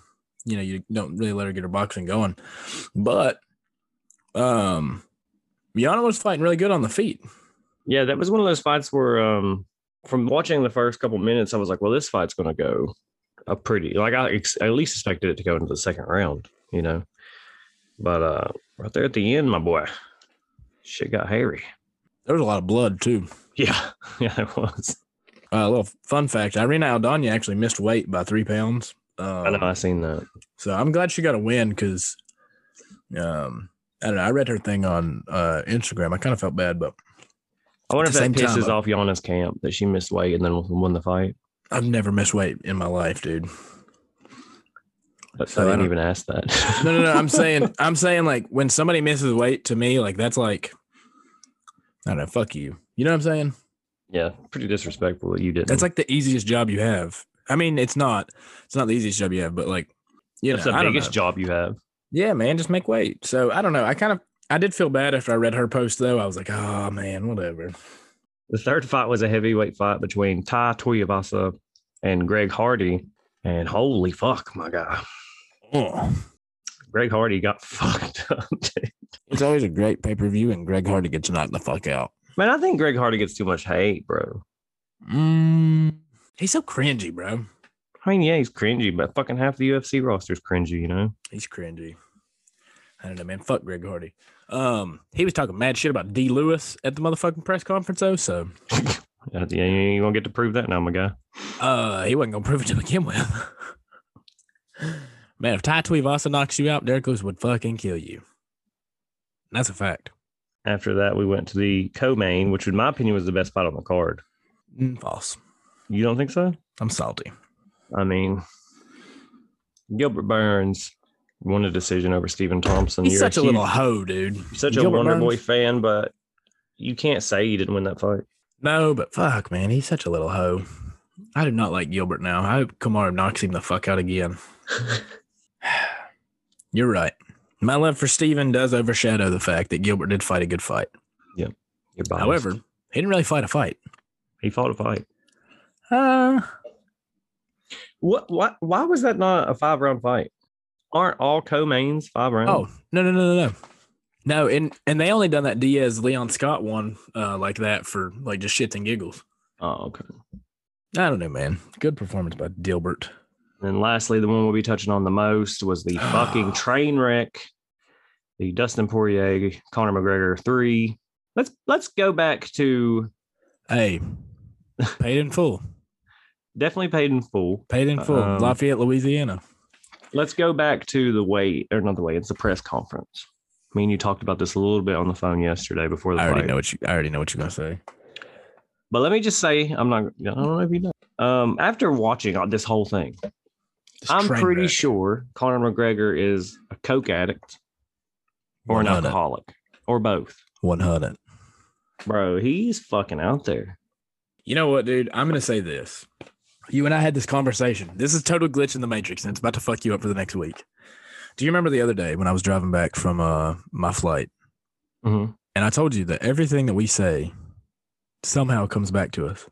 you know, you don't really let her get her boxing going. But um, Yana was fighting really good on the feet. Yeah, that was one of those fights where, um, from watching the first couple minutes, I was like, "Well, this fight's going to go a pretty like I ex- at least expected it to go into the second round, you know." But uh, right there at the end, my boy, shit got hairy. There was a lot of blood too. Yeah, yeah, it was. Uh, a little fun fact: Irina Aldana actually missed weight by three pounds. I know Um, I seen that. so I'm glad she got a win because, um, I don't know. I read her thing on uh, Instagram. I kind of felt bad, but I wonder if that same time, pisses uh, off Yana's camp that she missed weight and then won the fight. I've never missed weight in my life, dude. But So I I didn't don't- even ask that. No, no, no. I'm saying, I'm saying, like when somebody misses weight to me, like that's like, I don't know. Fuck you. You know what I'm saying? yeah, pretty disrespectful that you didn't. That's like the easiest job you have. I mean, it's not. It's not the easiest job you have, but like, you know, the I don't biggest job you have. Yeah, man, just make weight. So I don't know. I kind of, I did feel bad after I read her post though. I was like, oh man, whatever. The third fight was a heavyweight fight between Tai Tuivasa and Greg Hardy. And holy fuck, my guy. Oh. Greg Hardy got fucked up. dude. It's always a great pay per view, and Greg Hardy gets knocked the fuck out. Man, I think Greg Hardy gets too much hate, bro. Mm, he's so cringy, bro. I mean, yeah, he's cringy, but fucking half the UFC roster's cringy, you know? He's cringy. I don't know, man. Fuck Greg Hardy. Um, he was talking mad shit about D. Lewis at the motherfucking press conference, though. So, Yeah, you ain't gonna get to prove that now, my guy. uh, he wasn't gonna prove it to begin with. man, if Tai Tuivasa knocks you out, Derrick Lewis would fucking kill you. That's a fact. After that, we went to the co-main, which in my opinion was the best fight on the card. Mm, false. You don't think so? I'm salty. I mean, Gilbert Burns won a decision over Stephen Thompson. He's You're such a huge- little hoe, dude. such a Gilbert Wonder Boy fan, but you can't say he didn't win that fight. No, but fuck, man, he's such a little hoe. I do not like Gilbert now. I hope Kamaru knocks him the fuck out again. You're right. My love for Stephen does overshadow the fact that Gilbert did fight a good fight. You're. However, he didn't really fight a fight. he fought a fight. Uh, What? What? Why was that not a five round fight? Aren't all co-mains five rounds? oh, no, no, no, no, no. No, and and they only done that Diaz Leon Scott one uh, like that for like just shits and giggles. oh, okay. I don't know, man. Good performance by Dilbert. And lastly, the one we'll be touching on the most was the fucking train wreck, the Dustin Poirier, Conor McGregor three. Let's let's go back to Hey, paid in full. definitely paid in full. Paid in full. Um, Lafayette, Louisiana. Let's go back to the way or not the way. It's the press conference. Me and you talked about this a little bit on the phone yesterday before the I already fight. know what you. I already know what you're gonna say. But let me just say, I'm not. I don't know if you know. Um, after watching all- this whole thing, This I'm pretty wreck. sure Conor McGregor is a coke addict or an alcoholic or both. One hundred. Bro, he's fucking out there. You know what, dude? I'm gonna say this. You and I had this conversation. This is total glitch in the matrix, and it's about to fuck you up for the next week. Do you remember the other day when I was driving back from uh my flight, Mm-hmm. and I told you that everything that we say somehow comes back to us?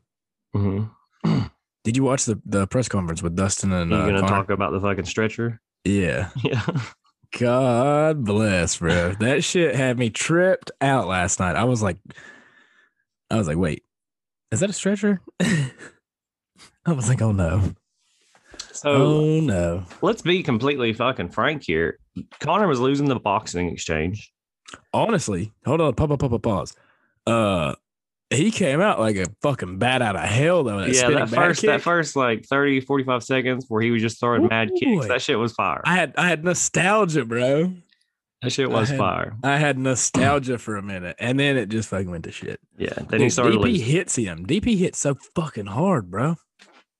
Mm-hmm. Did you watch the, the press conference with Dustin and you uh, gonna Conor? talk about the fucking stretcher? Yeah, Yeah. God bless, bro. That shit had me tripped out last night. I was like, I was like, wait, is that a stretcher? I was like, oh no. So Oh no. let's be completely fucking frank here. Conor was losing the boxing exchange. Honestly, hold on, pause, pause, pause, pause. Uh, he came out like a fucking bat out of hell though. That yeah, that first that first like 30, 45 seconds where he was just throwing mad kicks. Ooh. That shit was fire. I had I had nostalgia, bro. That shit I was had- fire. I had nostalgia for a minute, and then it just fucking went to shit. Yeah. Then Dude, he started DP losing. hits him. DP hits so fucking hard, bro.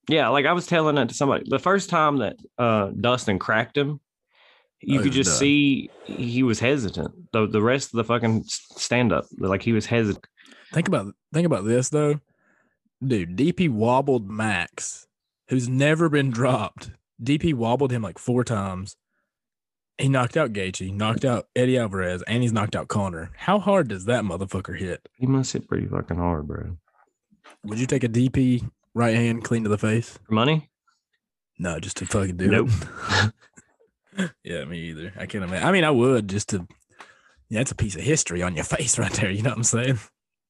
Yeah, like I was telling that to somebody. The first time that uh Dustin cracked him, you Oh, could just done. see he was hesitant. The the rest of the fucking stand up, like he was hesitant. Think about think about this though, dude. DP wobbled Max, who's never been dropped. DP wobbled him like four times. He knocked out Gaethje, knocked out Eddie Alvarez, and he's knocked out Conor. How hard does that motherfucker hit? He must hit pretty fucking hard, bro. Would you take a DP right hand clean to the face? For money? No, just to fucking do Nope. it. yeah, me either. I can't imagine. I mean, I would just to. Yeah, it's a piece of history on your face right there. You know what I'm saying?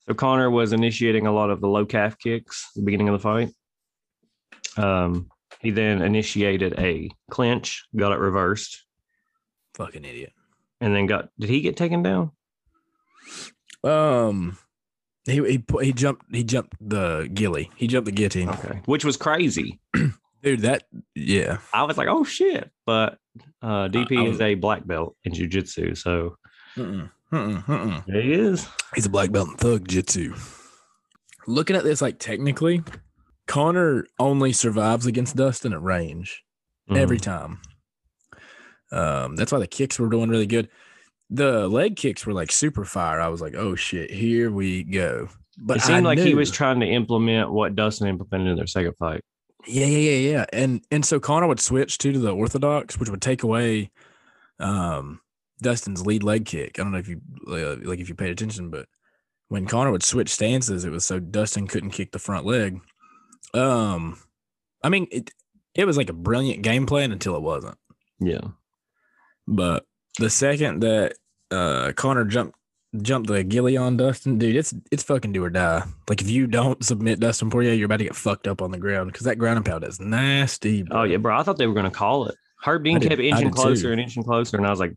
So Conor was initiating a lot of the low calf kicks at the beginning of the fight. Um, he then initiated a clinch, got it reversed, Fucking idiot. and then got. Did he get taken down? Um, he he he jumped he jumped the gilly. He jumped the guillotine. Okay, which was crazy. Dude, that yeah. I was like, oh shit. But uh, DP I is was- a black belt in jujitsu, so Mm-mm, mm-mm, mm-mm. he is. He's a black belt in thug jitsu. Looking at this, like technically, Conor only survives against Dustin at range every Mhm. time. Um, that's why the kicks were doing really good. The leg kicks were like super fire. I was like, oh shit, here we go. But It seemed I like he was trying to implement what Dustin implemented in their second fight. Yeah, yeah, yeah, yeah. And and so Conor would switch too to the orthodox, which would take away um Dustin's lead leg kick. I don't know if you uh, like if you paid attention, but when Conor would switch stances, it was so Dustin couldn't kick the front leg. Um, I mean it it was like a brilliant game plan until it wasn't. Yeah. But the second that uh Conor jumped jumped the gilly on Dustin, dude, it's it's fucking do or die. Like if you don't submit Dustin Poirier, you're about to get fucked up on the ground because that ground and pound is nasty. Oh yeah, bro. I thought they were gonna call it. Herb Dean did- kept inching closer too. and inching closer, and I was like,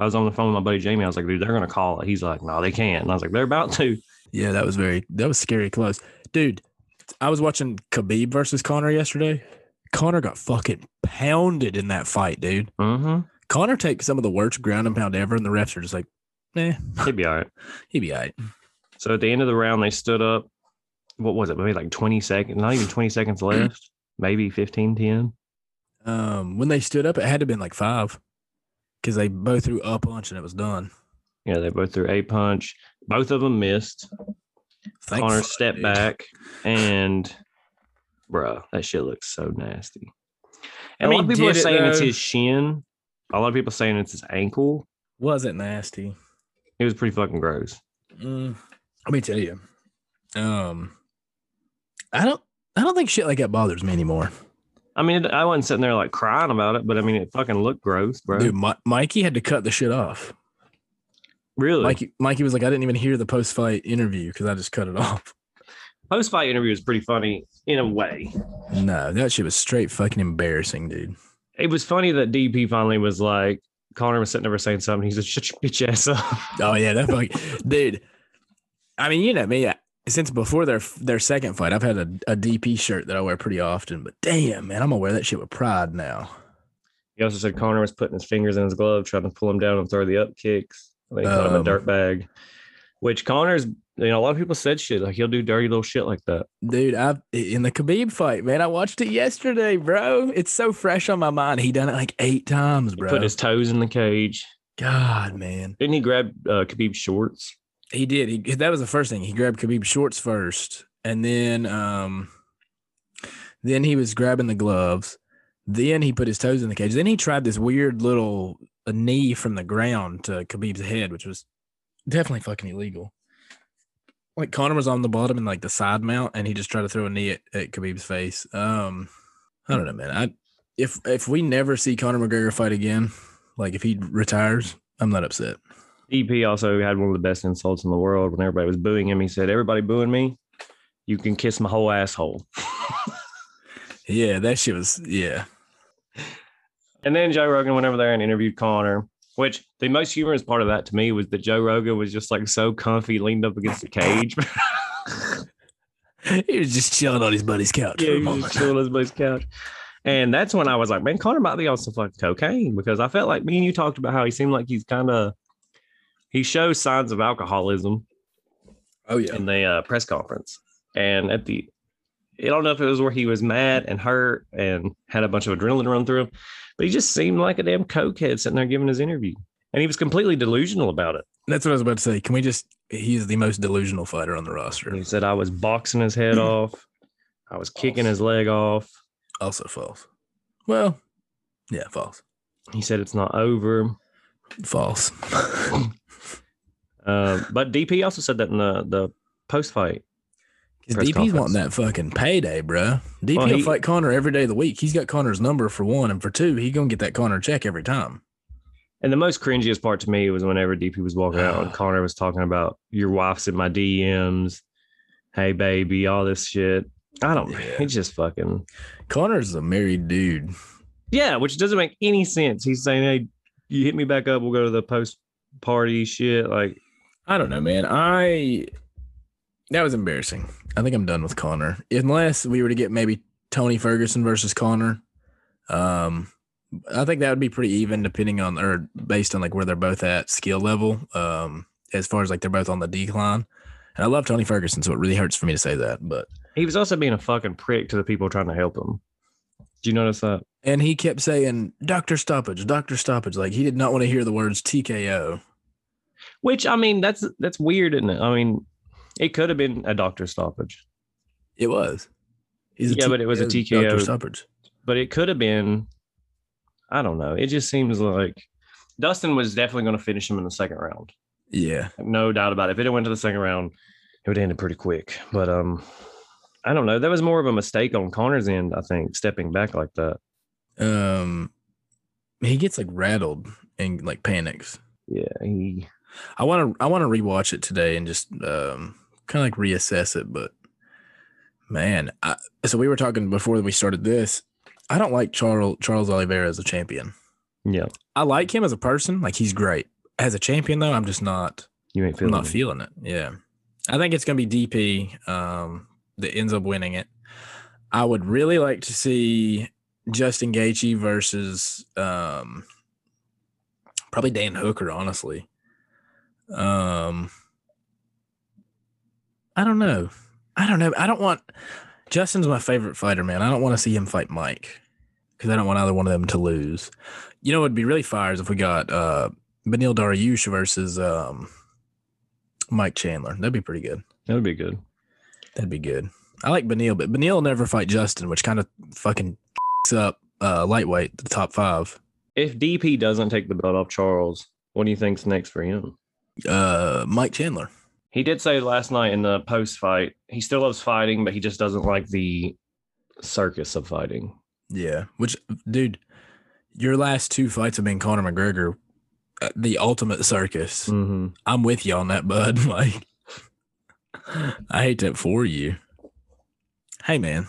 I was on the phone with my buddy Jamie. I was like, dude, they're gonna call it. He's like, no, they can't. And I was like, they're about to. Yeah, that was very that was scary close. Dude, I was watching Khabib versus Conor yesterday. Conor got fucking pounded in that fight, dude. Mm-hmm. Conor takes some of the worst ground and pound ever, and the refs are just like, eh, He'd be all right. he'd be all right. So at the end of the round, they stood up. What was it? Maybe like 20 seconds, not even 20 seconds left. Maybe 15, 10. Um, when they stood up, it had to have been like five. Because they both threw a punch and it was done. Yeah, they both threw a punch. Both of them missed. Thank Conor fuck, stepped dude. back, and bro, that shit looks so nasty. I And a lot mean, of people are did it, saying it's his shin. A lot of people saying it's his ankle. Was it nasty? It was pretty fucking gross. Mm, let me tell you. Um, I don't. I don't think shit like that bothers me anymore. I mean, I wasn't sitting there like crying about it, but I mean, it fucking looked gross, bro. Dude, Mi- Mikey had to cut the shit off. really? Mikey, Mikey was like, I didn't even hear the post fight interview because I just cut it off. Post fight interview was pretty funny in a way. No, that shit was straight fucking embarrassing, dude. It was funny that DP finally was like, Conor was sitting there saying something. He said, "Shut your bitch ass up." Oh yeah, that fucking dude. I mean, you know me. I- Since before their their second fight, I've had a, a DP shirt that I wear pretty often. But damn, man, I'm gonna wear that shit with pride now. He also said Conor was putting his fingers in his glove, trying to pull him down and throw the up kicks. I think he called him a Um, dirt bag. Which Conor's, you know, a lot of people said shit like he'll do dirty little shit like that. Dude, I in the Khabib fight, man. I watched it yesterday, bro. It's so fresh on my mind. He done it like eight times, He bro. put his toes in the cage. God, man. Didn't he grab uh, Khabib's shorts? He did. He that was the first thing. He grabbed Khabib shorts first, and then um, then he was grabbing the gloves. Then he put his toes in the cage. Then he tried this weird little a knee from the ground to Khabib's head, which was definitely fucking illegal. Like Conor was on the bottom in like the side mount, and he just tried to throw a knee at, at Khabib's face. Um, I don't know, man. I if if we never see Conor McGregor fight again, Like if he retires, I'm not upset. DP also had one of the best insults in the world when everybody was booing him. He said, Everybody booing me, you can kiss my whole asshole. Yeah, that shit was yeah. And then Joe Rogan went over there and interviewed Conor, which the most humorous part of that to me was that Joe Rogan was just like so comfy, leaned up against the cage. He was just chilling on his buddy's couch. yeah, he was just chilling on his buddy's couch. And that's when I was like, man, Conor might be on some fucking cocaine because I felt like me and you talked about how he seemed like he's kind of, he shows signs of alcoholism Oh yeah. in the uh, press conference. And at the, I don't know if it was where he was mad and hurt and had a bunch of adrenaline run through him, but he just seemed like a damn cokehead sitting there giving his interview. And he was completely delusional about it. That's what I was about to say. Can we just, he is the most delusional fighter on the roster. He said, I was boxing his head off. I was kicking his leg off. Also false. Well, yeah, false. He said, it's not over. False. Uh, but DP also said that in the, the post fight. DP's conference. wanting that fucking payday, bro. DP Well, will fight Conor every day of the week. He's got Conor's number for one, and for two, he gonna get that Conor check every time. And the most cringiest part to me was whenever DP was walking out and Conor was talking about your wife's in my DMs. Hey, baby, all this shit. I don't, Yeah. he's just fucking, Conor's a married dude. yeah, which doesn't make any sense. He's saying, hey, you hit me back up. We'll go to the post party shit. Like, I don't know, man. I that was embarrassing. I think I'm done with Conor. Unless we were to get maybe Tony Ferguson versus Conor. Um I think that would be pretty even depending on or based on like where they're both at skill level. Um as far as like they're both on the decline. And I love Tony Ferguson, so it really hurts for me to say that. But he was also being a fucking prick to the people trying to help him. Do you notice that? and he kept saying Doctor Stoppage, Doctor Stoppage. Like he did not want to hear the words TKO. Which, I mean, that's, that's weird, isn't it? I mean, it could have been a doctor stoppage. It was. He's Yeah, but it was a. TKO. Stoppage. but it could have been i don't know it just seems like dustin was definitely going to finish him in the second round Yeah. no doubt about it if it had went to the second round it would have ended pretty quick but um i don't know that was more of a mistake on conor's end i think stepping back like that um he gets like rattled and like panics yeah he i want to i want to rewatch it today and just um kind of like reassess it but man I, so we were talking before we started this i don't like charles charles oliveira as a champion. Yeah. I like him as a person like he's great. As a champion though i'm just not you ain't feeling. i'm not it. feeling it yeah. I think it's gonna be dp um that ends up winning it. I would really like to see justin Gaethje versus um probably dan hooker honestly. Um i don't know i don't know i don't want justin's my favorite fighter man i don't want to see him fight mike because i don't want either one of them to lose you know it'd be really fire is if we got uh Beneil Dariush versus um Mike Chandler. That'd be pretty good. that would be good That'd be good. I like Beneil, but Beneil never fight Justin, which kind of fucking up uh lightweight, the top five. if dp doesn't take the belt off charles what do you think's next for him Uh Mike Chandler. He did say last night in the post fight he still loves fighting but he just doesn't like the circus of fighting Yeah. Which dude, your last two fights have been Conor McGregor, the ultimate circus. mm-hmm. I'm with you on that, bud. Like I hate that for you. Hey man.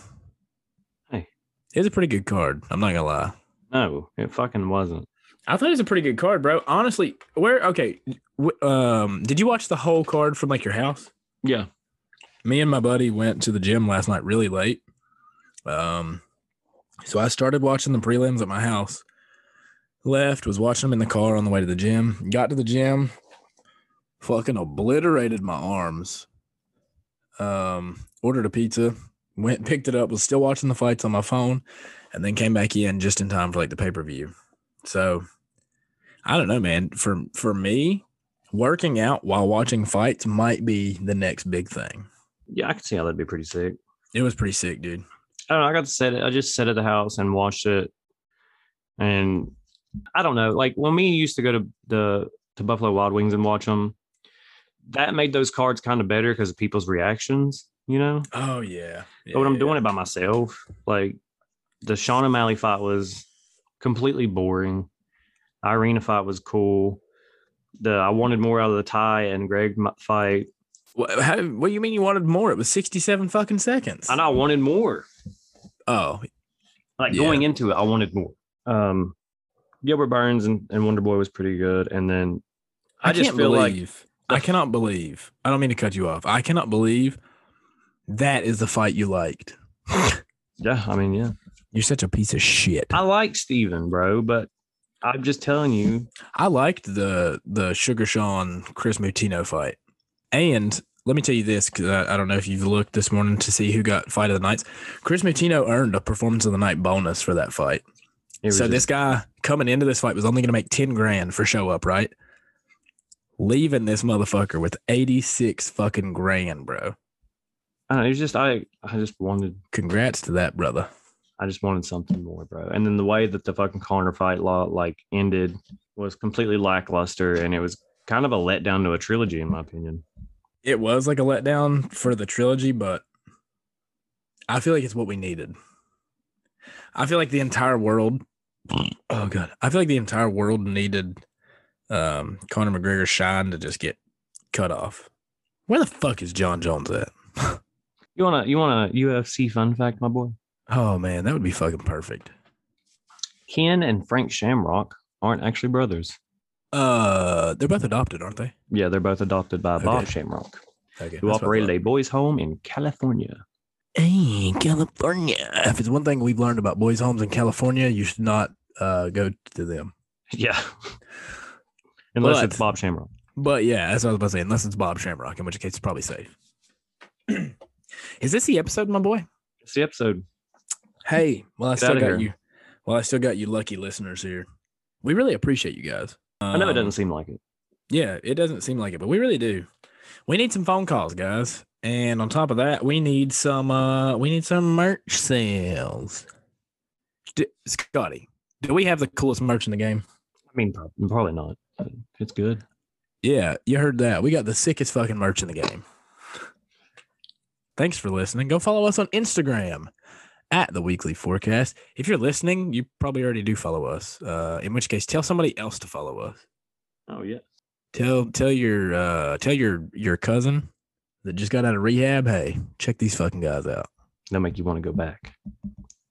Hey. It's a pretty good card. I'm not gonna lie. no it fucking wasn't I thought it was a pretty good card, bro. Honestly, where okay, um, did you watch the whole card from like your house? yeah Me and my buddy went to the gym last night really late. Um, so I started watching the prelims at my house. Left, was watching them in the car on the way to the gym. Got to the gym, fucking obliterated my arms. Um, ordered a pizza, went picked it up, was still watching the fights on my phone, and then came back in just in time for like the pay per view. So I don't know, man. For for me, working out while watching fights might be the next big thing. Yeah, I could see how that'd be pretty sick. It was pretty sick, dude. I don't know. I got to set it. I just sat at the house and watched it, and I don't know. Like when we used to go to the to Buffalo Wild Wings and watch them, that made those cards kind of better because of people's reactions. You know. Oh yeah. but when I'm doing it by myself, like the Sean O'Malley fight was completely boring. Irina fight was cool. The I wanted more out of the Tai and Greg fight. What, how, what do you mean you wanted more? It was 67 fucking seconds. And I wanted more. Oh, Like Yeah. going into it, I wanted more. Um, Gilbert Burns and, and Wonder Boy was pretty good, and then I, I, just feel like believe. I cannot believe. I don't mean to cut you off. I cannot believe that is the fight you liked. yeah, I mean yeah, You're such a piece of shit. I like Stephen, bro, but I'm just telling you, I liked the the Sugar Sean Kris Moutinho fight, and let me tell you this because I, I don't know if you've looked this morning to see who got fight of the nights. Kris Moutinho earned a performance of the night bonus for that fight. So just- this guy coming into this fight was only going to make ten grand for show up, right? Leaving this motherfucker with eighty six fucking grand, bro. I don't know, it was just I I just wanted Congrats to that brother. I just wanted something more, bro. And then the way that the fucking Conor fight law like ended was completely lackluster, and it was kind of a letdown to a trilogy, in my opinion. It was like a letdown for the trilogy, but I feel like it's what we needed. I feel like the entire world. Oh god, I feel like the entire world needed um, Conor McGregor's shine to just get cut off. Where the fuck is Jon Jones at? You want to you want a UFC fun fact, my boy? Oh man, that would be fucking perfect. Ken and Frank Shamrock aren't actually brothers. Uh, they're both adopted, aren't they? Yeah, they're both adopted by Bob Shamrock, Okay, who operated a boys' home in California. Hey, California. If it's one thing we've learned about boys' homes in California, you should not uh, go to them. Yeah, unless But- it's Bob Shamrock. But yeah, that's what I was about to say. Unless it's Bob Shamrock, in which case it's probably safe. Is this the episode, my boy? It's the episode. Hey, well, I Get still got here. you. Well, I still got you lucky listeners here. We really appreciate you guys. I know it Um, doesn't seem like it. Yeah, it doesn't seem like it, but we really do. We need some phone calls, guys. And on top of that, we need some uh we need some merch sales. D- Scotty, do we have the coolest merch in the game? I mean, probably not. It's good. Yeah, you heard that. We got the sickest fucking merch in the game. Thanks for listening. Go follow us on Instagram at the weekly forecast. If you're listening, you probably already do follow us. Uh, in which case, tell somebody else to follow us. Oh yeah. Tell tell your uh tell your your cousin that just got out of rehab. Hey, check these fucking guys out. That'll make you want to go back.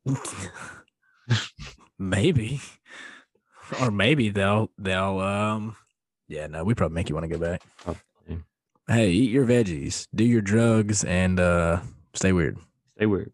maybe, or maybe they'll they'll um yeah no we probably make you want to go back. Probably. Hey, eat your veggies, do your drugs, and uh stay weird. Stay weird.